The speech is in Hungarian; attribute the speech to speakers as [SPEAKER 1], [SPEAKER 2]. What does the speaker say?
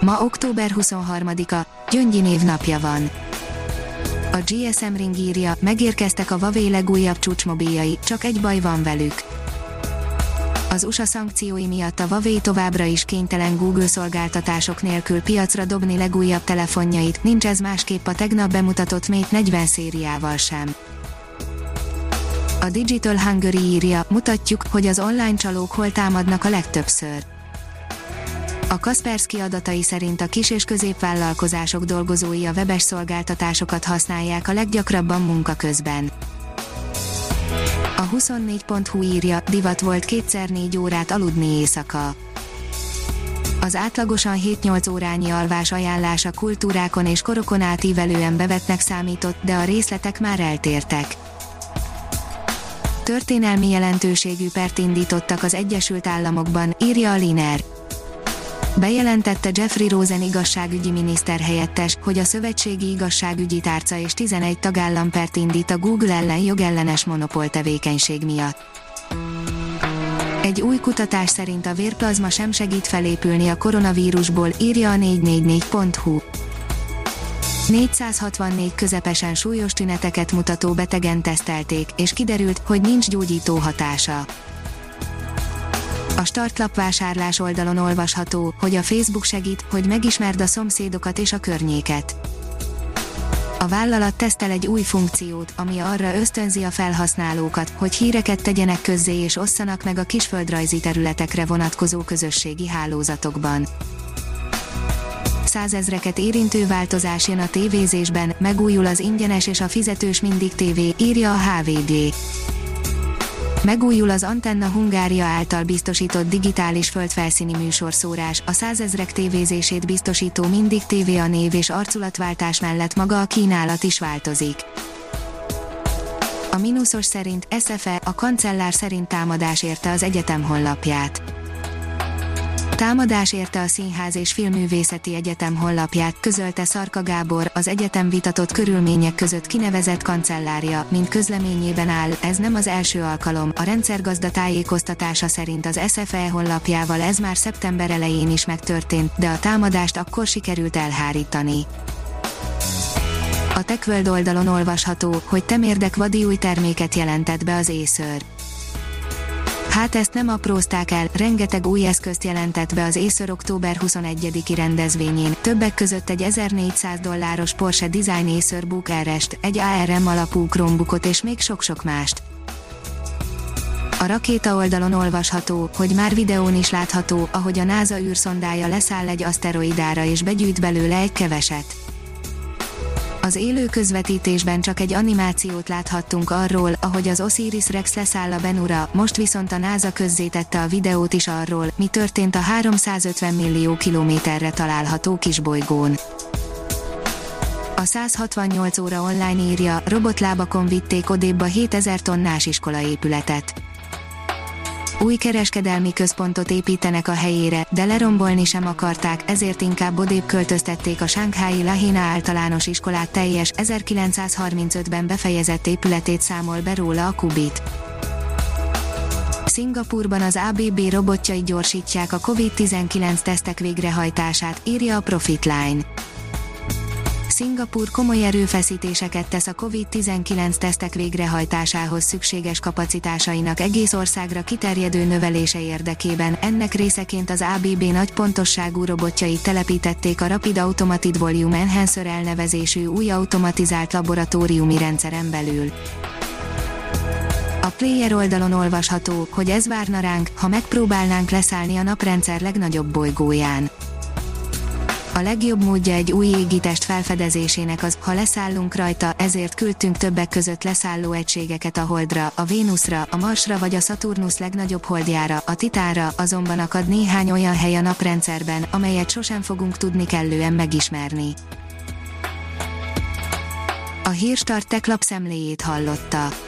[SPEAKER 1] Ma október 23-a, Gyöngyi névnapja van. A GSM Ring írja, megérkeztek a Huawei legújabb csúcsmobiljai, csak egy baj van velük. Az USA szankciói miatt a Huawei továbbra is kénytelen Google szolgáltatások nélkül piacra dobni legújabb telefonjait, nincs ez másképp a tegnap bemutatott Mate 40 szériával sem. A Digital Hungary írja, mutatjuk, hogy az online csalók hol támadnak a legtöbbször a Kaspersky adatai szerint a kis- és középvállalkozások dolgozói a webes szolgáltatásokat használják a leggyakrabban munka közben. A 24.hu írja, divat volt kétszer négy órát aludni éjszaka. Az átlagosan 7-8 órányi alvás ajánlása kultúrákon és korokon átívelően bevetnek számított, de a részletek már eltértek. Történelmi jelentőségű pert indítottak az Egyesült Államokban, írja a Liner. Bejelentette Jeffrey Rosen igazságügyi miniszter helyettes, hogy a szövetségi igazságügyi tárca és 11 tagállam pert indít a Google ellen jogellenes monopól tevékenység miatt. Egy új kutatás szerint a vérplazma sem segít felépülni a koronavírusból, írja a 444.hu. 464 közepesen súlyos tüneteket mutató betegen tesztelték, és kiderült, hogy nincs gyógyító hatása. A startlap vásárlás oldalon olvasható, hogy a Facebook segít, hogy megismerd a szomszédokat és a környéket. A vállalat tesztel egy új funkciót, ami arra ösztönzi a felhasználókat, hogy híreket tegyenek közzé és osszanak meg a kisföldrajzi területekre vonatkozó közösségi hálózatokban. Százezreket érintő változás jön a tévézésben, megújul az ingyenes és a fizetős mindig tévé, írja a HVG. Megújul az Antenna Hungária által biztosított digitális földfelszíni műsorszórás, a százezrek tévézését biztosító Mindig TV a név és arculatváltás mellett maga a kínálat is változik. A mínuszos szerint SFE, a kancellár szerint támadás érte az egyetem honlapját. Támadás érte a Színház és Filmművészeti Egyetem honlapját, közölte Szarka Gábor, az egyetem vitatott körülmények között kinevezett kancellárja, mint közleményében áll, ez nem az első alkalom, a rendszergazda tájékoztatása szerint az SFE honlapjával ez már szeptember elején is megtörtént, de a támadást akkor sikerült elhárítani. A TechWorld oldalon olvasható, hogy temérdek vadi új terméket jelentett be az Acer. Hát ezt nem aprózták el, rengeteg új eszközt jelentett be az Acer október 21-i rendezvényén, többek között egy 1400 dolláros Porsche Design Acer Book RS-t, egy ARM alapú Chromebookot és még sok-sok mást. A rakéta oldalon olvasható, hogy már videón is látható, ahogy a NASA űrszondája leszáll egy aszteroidára és begyűjt belőle egy keveset. Az élő közvetítésben csak egy animációt láthattunk arról, ahogy az Osiris Rex leszáll a Benura, most viszont a NASA közzétette a videót is arról, mi történt a 350 millió kilométerre található kisbolygón. A 168 óra online írja, robotlábakon vitték odébb a 7000 tonnás iskolaépületet új kereskedelmi központot építenek a helyére, de lerombolni sem akarták, ezért inkább odébb költöztették a Sánkhái Lahina általános iskolát teljes, 1935-ben befejezett épületét számol be róla a Kubit. Szingapurban az ABB robotjai gyorsítják a COVID-19 tesztek végrehajtását, írja a Profitline. Szingapur komoly erőfeszítéseket tesz a COVID-19 tesztek végrehajtásához szükséges kapacitásainak egész országra kiterjedő növelése érdekében, ennek részeként az ABB nagy pontosságú robotjai telepítették a Rapid Automated Volume Enhancer elnevezésű új automatizált laboratóriumi rendszeren belül. A player oldalon olvasható, hogy ez várna ránk, ha megpróbálnánk leszállni a naprendszer legnagyobb bolygóján A legjobb módja egy új égitest felfedezésének az, ha leszállunk rajta, ezért küldtünk többek között leszálló egységeket a Holdra, a Vénuszra, a Marsra vagy a Szaturnusz legnagyobb holdjára, a Titára, azonban akad néhány olyan hely a naprendszerben, amelyet sosem fogunk tudni kellően megismerni. A Hírstart tech lapszemléjét hallotta.